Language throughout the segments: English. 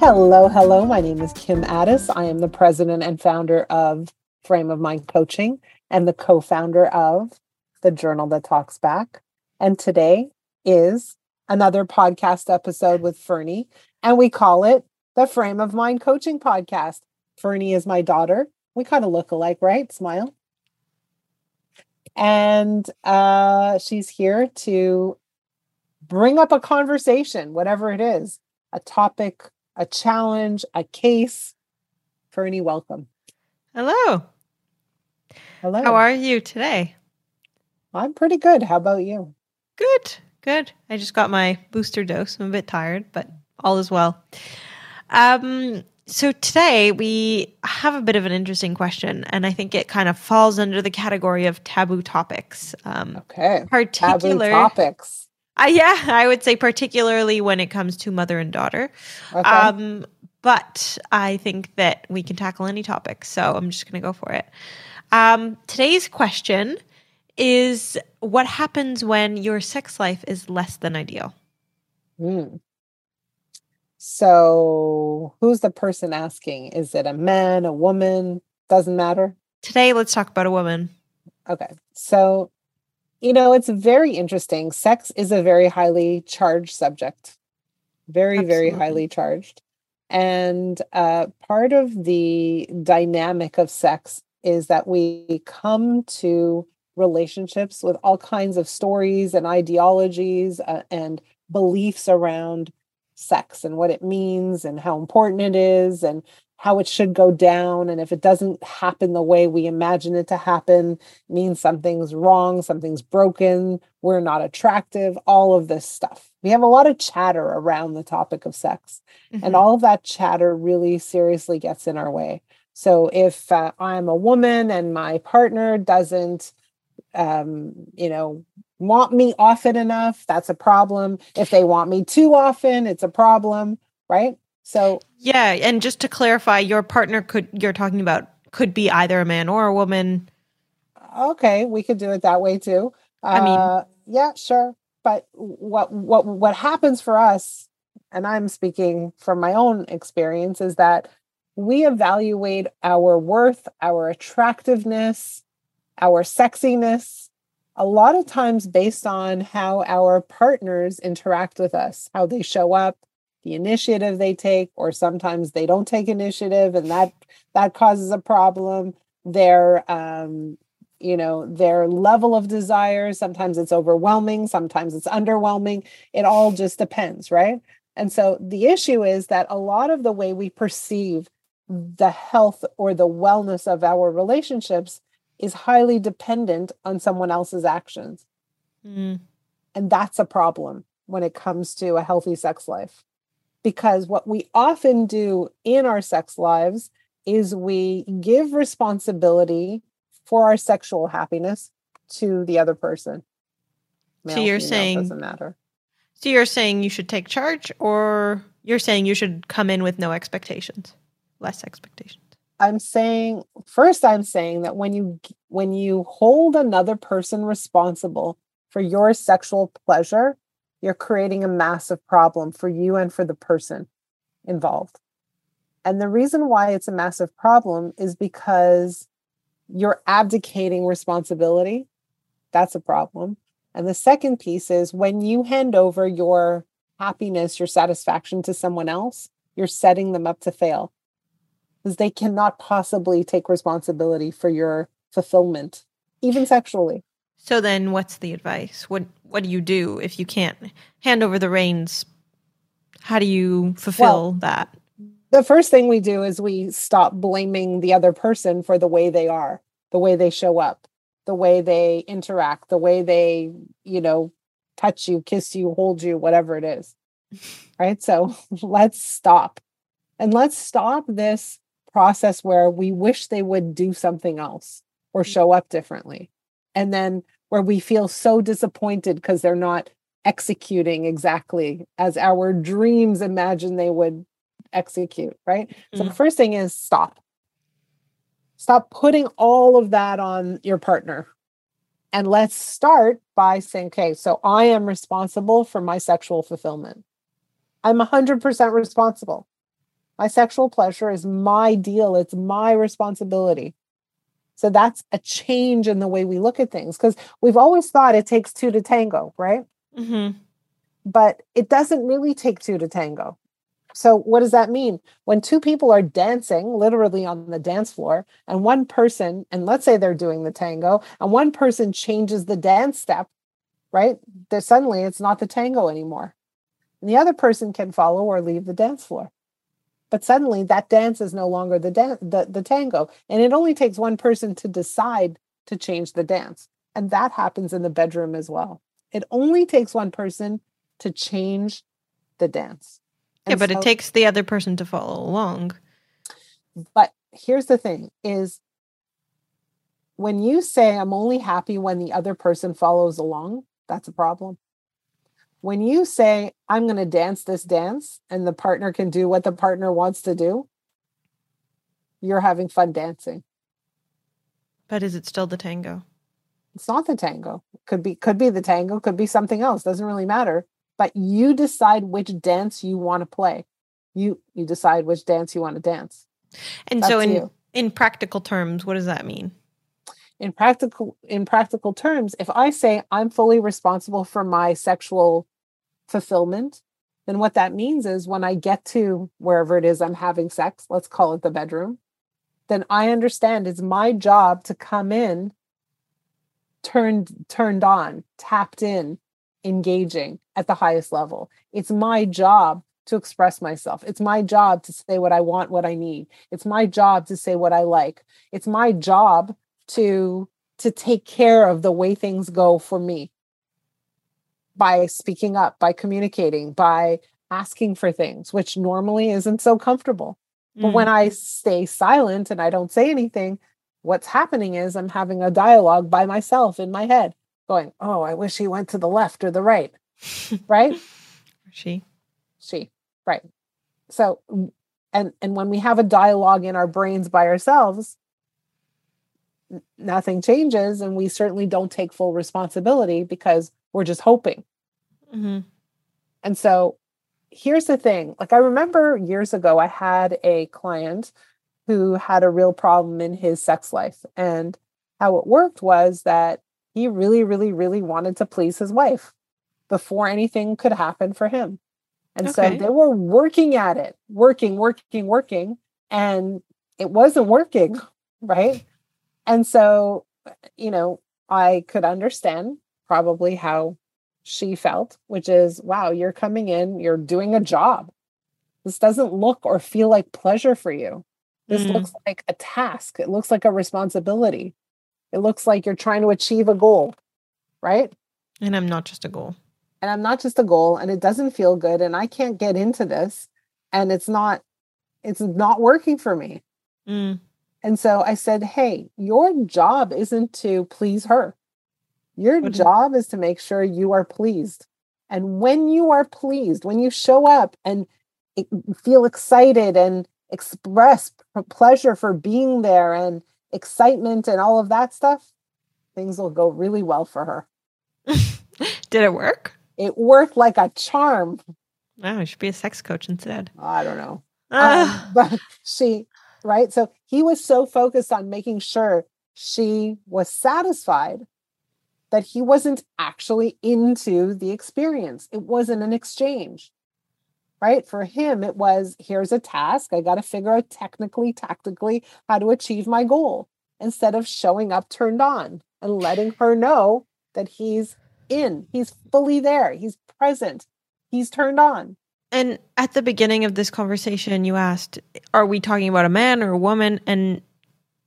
Hello, hello. My name is Kim Addis. I am the president and founder of Frame of Mind Coaching and the co founder of the Journal That Talks Back. And today is another podcast episode with Ferne, and we call it the Frame of Mind Coaching Podcast. Ferne is my daughter. We kind of look alike, right? Smile. And uh, she's here to bring up a conversation, whatever it is, a topic, a challenge, a case. Ferne, welcome. Hello. Hello. How are you today? I'm pretty good. How about you? Good. Good. I just got my booster dose. I'm a bit tired, but all is well. Um, so today we have a bit of an interesting question, and I think it kind of falls under the category of taboo topics. Um, okay. Particular taboo topics. Uh, yeah, I would say particularly when it comes to mother and daughter. Okay. Um, but I think that we can tackle any topic, so I'm just going to go for it. Um, today's question is what happens when your sex life is less than ideal? Mm. So, who's the person asking? Is it a man, a woman? Doesn't matter. Today, let's talk about a woman. Okay. So, you know, it's very interesting. Sex is a very highly charged subject, very, Absolutely. very highly charged. And uh, part of the dynamic of sex is that we come to relationships with all kinds of stories and ideologies uh, and beliefs around sex and what it means and how important it is and how it should go down and if it doesn't happen the way we imagine it to happen means something's wrong something's broken we're not attractive all of this stuff we have a lot of chatter around the topic of sex mm-hmm. and all of that chatter really seriously gets in our way so if uh, i'm a woman and my partner doesn't um, you know, want me often enough, that's a problem. If they want me too often, it's a problem, right? So yeah, and just to clarify, your partner could you're talking about could be either a man or a woman. Okay, we could do it that way too. I mean, uh, yeah, sure. But what what what happens for us, and I'm speaking from my own experience, is that we evaluate our worth, our attractiveness, our sexiness, a lot of times based on how our partners interact with us, how they show up, the initiative they take, or sometimes they don't take initiative and that that causes a problem. Their um, you know, their level of desire, sometimes it's overwhelming, sometimes it's underwhelming. It all just depends, right? And so the issue is that a lot of the way we perceive the health or the wellness of our relationships is highly dependent on someone else's actions. Mm. And that's a problem when it comes to a healthy sex life. Because what we often do in our sex lives is we give responsibility for our sexual happiness to the other person. Male, so you're saying doesn't matter. So you're saying you should take charge or you're saying you should come in with no expectations, less expectations. I'm saying first I'm saying that when you when you hold another person responsible for your sexual pleasure, you're creating a massive problem for you and for the person involved. And the reason why it's a massive problem is because you're abdicating responsibility. That's a problem. And the second piece is when you hand over your happiness, your satisfaction to someone else, you're setting them up to fail because they cannot possibly take responsibility for your fulfillment, even sexually. So then what's the advice? What what do you do if you can't hand over the reins? How do you fulfill well, that? The first thing we do is we stop blaming the other person for the way they are, the way they show up, the way they interact, the way they, you know, touch you, kiss you, hold you, whatever it is. Right? So let's stop. And let's stop this process where we wish they would do something else or mm. show up differently. And then where we feel so disappointed because they're not executing exactly as our dreams imagine they would execute, right? Mm-hmm. So the mm. first thing is stop. Stop putting all of that on your partner. And let's start by saying, okay, so I am responsible for my sexual fulfillment. I'm 100% responsible. My sexual pleasure is my deal, it's my responsibility. So that's a change in the way we look at things because we've always thought it takes two to tango, right? Mm-hmm. But it doesn't really take two to tango. So, what does that mean? When two people are dancing literally on the dance floor, and one person, and let's say they're doing the tango, and one person changes the dance step, right? Suddenly it's not the tango anymore. And the other person can follow or leave the dance floor. But suddenly that dance is no longer the, dan- the, the tango. And it only takes one person to decide to change the dance. And that happens in the bedroom as well. It only takes one person to change the dance. And yeah, but so, it takes the other person to follow along. But here's the thing is when you say I'm only happy when the other person follows along, that's a problem. When you say I'm going to dance this dance and the partner can do what the partner wants to do, you're having fun dancing. But is it still the tango? It's not the tango. Could be could be the tango, could be something else, doesn't really matter but you decide which dance you want to play you you decide which dance you want to dance and That's so in you. in practical terms what does that mean in practical in practical terms if i say i'm fully responsible for my sexual fulfillment then what that means is when i get to wherever it is i'm having sex let's call it the bedroom then i understand it's my job to come in turned turned on tapped in engaging at the highest level. It's my job to express myself. It's my job to say what I want, what I need. It's my job to say what I like. It's my job to to take care of the way things go for me by speaking up, by communicating, by asking for things, which normally isn't so comfortable. Mm. But when I stay silent and I don't say anything, what's happening is I'm having a dialogue by myself in my head going, Oh, I wish he went to the left or the right. right? She. She. Right. So and and when we have a dialogue in our brains by ourselves, nothing changes and we certainly don't take full responsibility because we're just hoping. Mm-hmm. And so here's the thing like, I remember years ago, I had a client who had a real problem in his sex life. And how it worked was that he really, really, really wanted to please his wife before anything could happen for him. And okay. so they were working at it, working, working, working, and it wasn't working, right? And so, you know, I could understand probably how she felt, which is, wow, you're coming in, you're doing a job. This doesn't look or feel like pleasure for you. This mm. looks like a task. It looks like a responsibility. It looks like you're trying to achieve a goal, right? And I'm not just a goal. And I'm not just a goal and it doesn't feel good and I can't get into this and it's not it's not working for me. Mm. And so I said, "Hey, your job isn't to please her. Your job is to make sure you are pleased. And when you are pleased, when you show up and feel excited and express pleasure for being there and excitement and all of that stuff, things will go really well for her. Did it work? It worked like a charm. Oh, you should be a sex coach instead. I don't know. Uh. Um, but she, right? So he was so focused on making sure she was satisfied that he wasn't actually into the experience. It wasn't an exchange right? For him, it was here's a task. I got to figure out technically, tactically how to achieve my goal instead of showing up turned on and letting her know that he's in, he's fully there, he's present, he's turned on. And at the beginning of this conversation, you asked, Are we talking about a man or a woman? And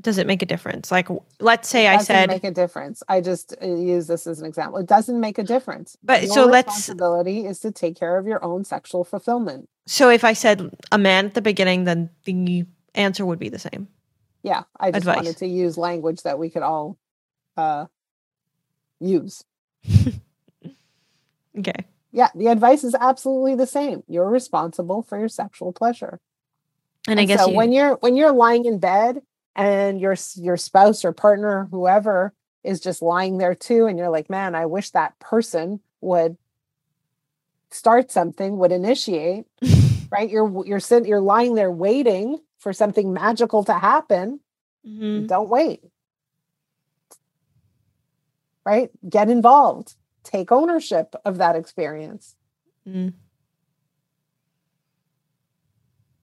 does it make a difference? Like, let's say I said, make a difference. I just uh, use this as an example. It doesn't make a difference. But your so let's responsibility is to take care of your own sexual fulfillment. So if I said a man at the beginning, then the answer would be the same. Yeah, I just Advice. wanted to use language that we could all uh, use. okay. Yeah, the advice is absolutely the same. You're responsible for your sexual pleasure. And, and I guess so you... when you're when you're lying in bed and your your spouse or partner whoever is just lying there too and you're like man i wish that person would start something would initiate right? You're you're sitting you're lying there waiting for something magical to happen. Mm-hmm. Don't wait. Right? Get involved. Take ownership of that experience. Mm.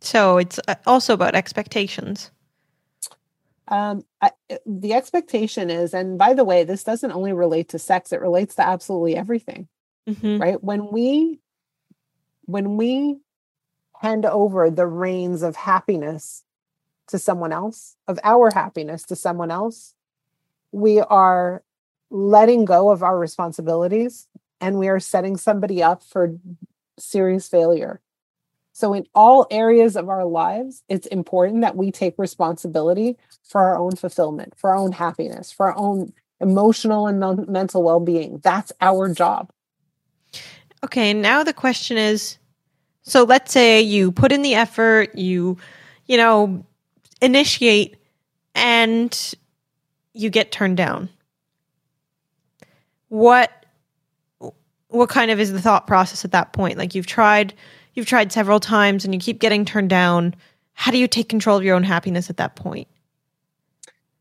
So it's uh, also about expectations. Um, I, the expectation is, and by the way, this doesn't only relate to sex; it relates to absolutely everything. Mm-hmm. Right? When we, when we hand over the reins of happiness to someone else, of our happiness to someone else, we are letting go of our responsibilities, and we are setting somebody up for serious failure so, in all areas of our lives, it's important that we take responsibility for our own fulfillment, for our own happiness, for our own emotional and mental well being. That's our job. Okay, now the question is so let's say you put in the effort, you, you know, initiate, and you get turned down. What what kind of is the thought process at that point? Like you've tried you've tried several times and you keep getting turned down. How do you take control of your own happiness at that point?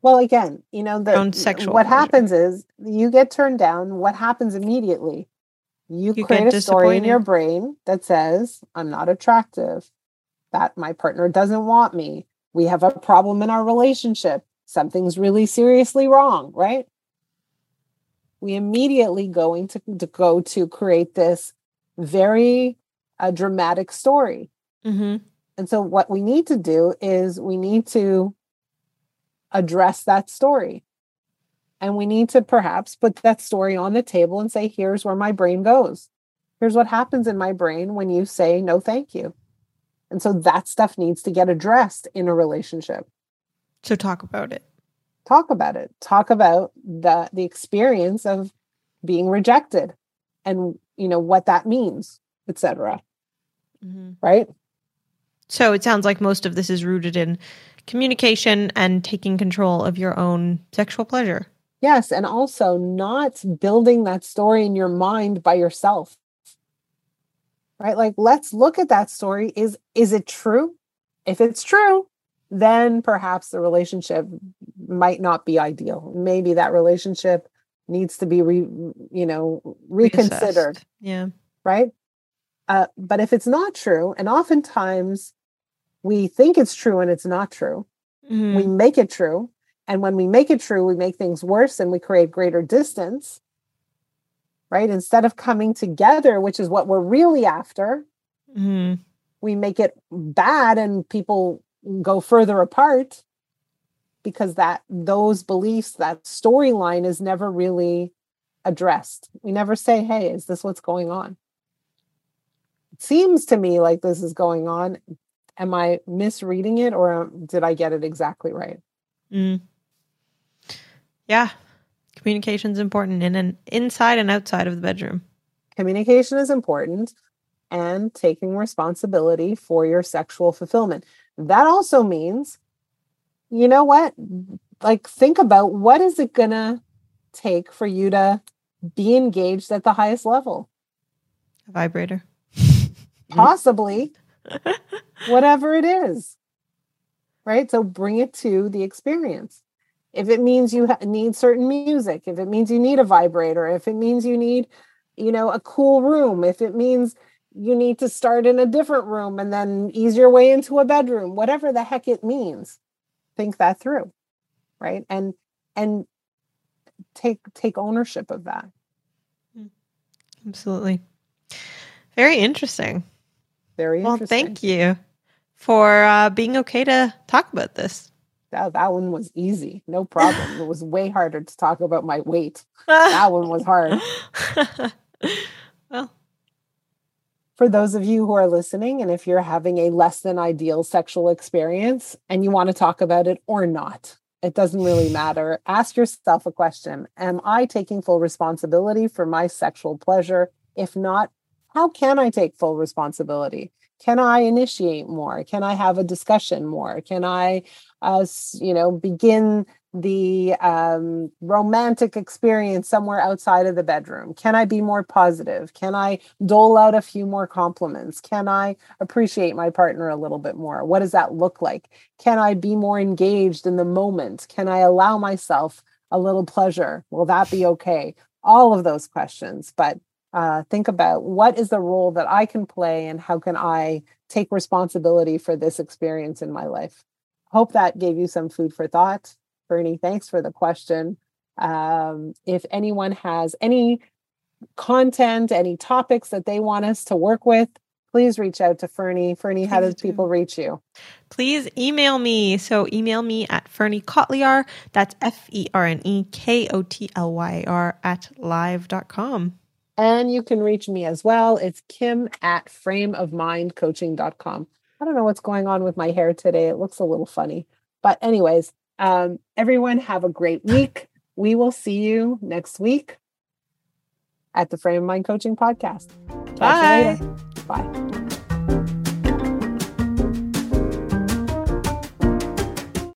Well again you know the sexual what happens is you get turned down. What happens immediately? You, you create a story in your brain that says i'm not attractive that my partner doesn't want me. We have a problem in our relationship. Something's really seriously wrong right we immediately going to, to go to create this very a dramatic story. Mm-hmm. And so, what we need to do is we need to address that story. And we need to perhaps put that story on the table and say, here's where my brain goes. Here's what happens in my brain when you say no, thank you. And so that stuff needs to get addressed in a relationship. So talk about it. Talk about it. Talk about the the experience of being rejected and you know what that means, etc mm-hmm. right? So it sounds like most of this is rooted in communication and taking control of your own sexual pleasure. Yes, and also not building that story in your mind by yourself. Right? Like let's look at that story is is it true? If it's true, then perhaps the relationship might not be ideal. Maybe that relationship needs to be re, you know, reconsidered. Reassessed. Yeah. Right? Uh, but if it's not true, and oftentimes we think it's true and it's not true, mm-hmm. we make it true. And when we make it true, we make things worse and we create greater distance. Right? Instead of coming together, which is what we're really after, mm-hmm. we make it bad and people go further apart because that those beliefs that storyline is never really addressed we never say hey is this what's going on It seems to me like this is going on. Am I misreading it or did I get it exactly right? Mm. Yeah. Communication is important in an inside and outside of the bedroom. Communication is important and taking responsibility for your sexual fulfillment. That also means, you know what? Like, think about what is it going to take for you to be engaged at the highest level? A vibrator possibly whatever it is right so bring it to the experience if it means you ha- need certain music if it means you need a vibrator if it means you need you know a cool room if it means you need to start in a different room and then ease your way into a bedroom whatever the heck it means think that through right and and take take ownership of that absolutely very interesting very well, thank you for uh, being okay to talk about this. That, that one was easy. No problem. it was way harder to talk about my weight. that one was hard. well, for those of you who are listening, and if you're having a less than ideal sexual experience and you want to talk about it or not, it doesn't really matter. Ask yourself a question Am I taking full responsibility for my sexual pleasure? If not, how can I take full responsibility? Can I initiate more? Can I have a discussion more? Can I, uh, you know, begin the um, romantic experience somewhere outside of the bedroom? Can I be more positive? Can I dole out a few more compliments? Can I appreciate my partner a little bit more? What does that look like? Can I be more engaged in the moment? Can I allow myself a little pleasure? Will that be okay? All of those questions. But uh, think about what is the role that I can play and how can I take responsibility for this experience in my life. Hope that gave you some food for thought. Ferne, thanks for the question. Um, if anyone has any content, any topics that they want us to work with, please reach out to Ferne. Ferne, how does people reach you? Please email me. So email me at Ferne Kotlyar. That's F E R N E K O T L Y R at live.com. And you can reach me as well. It's Kim at frameofmindcoaching.com. I don't know what's going on with my hair today. It looks a little funny. But, anyways, um, everyone have a great week. We will see you next week at the Frame of Mind Coaching Podcast. Bye. Bye.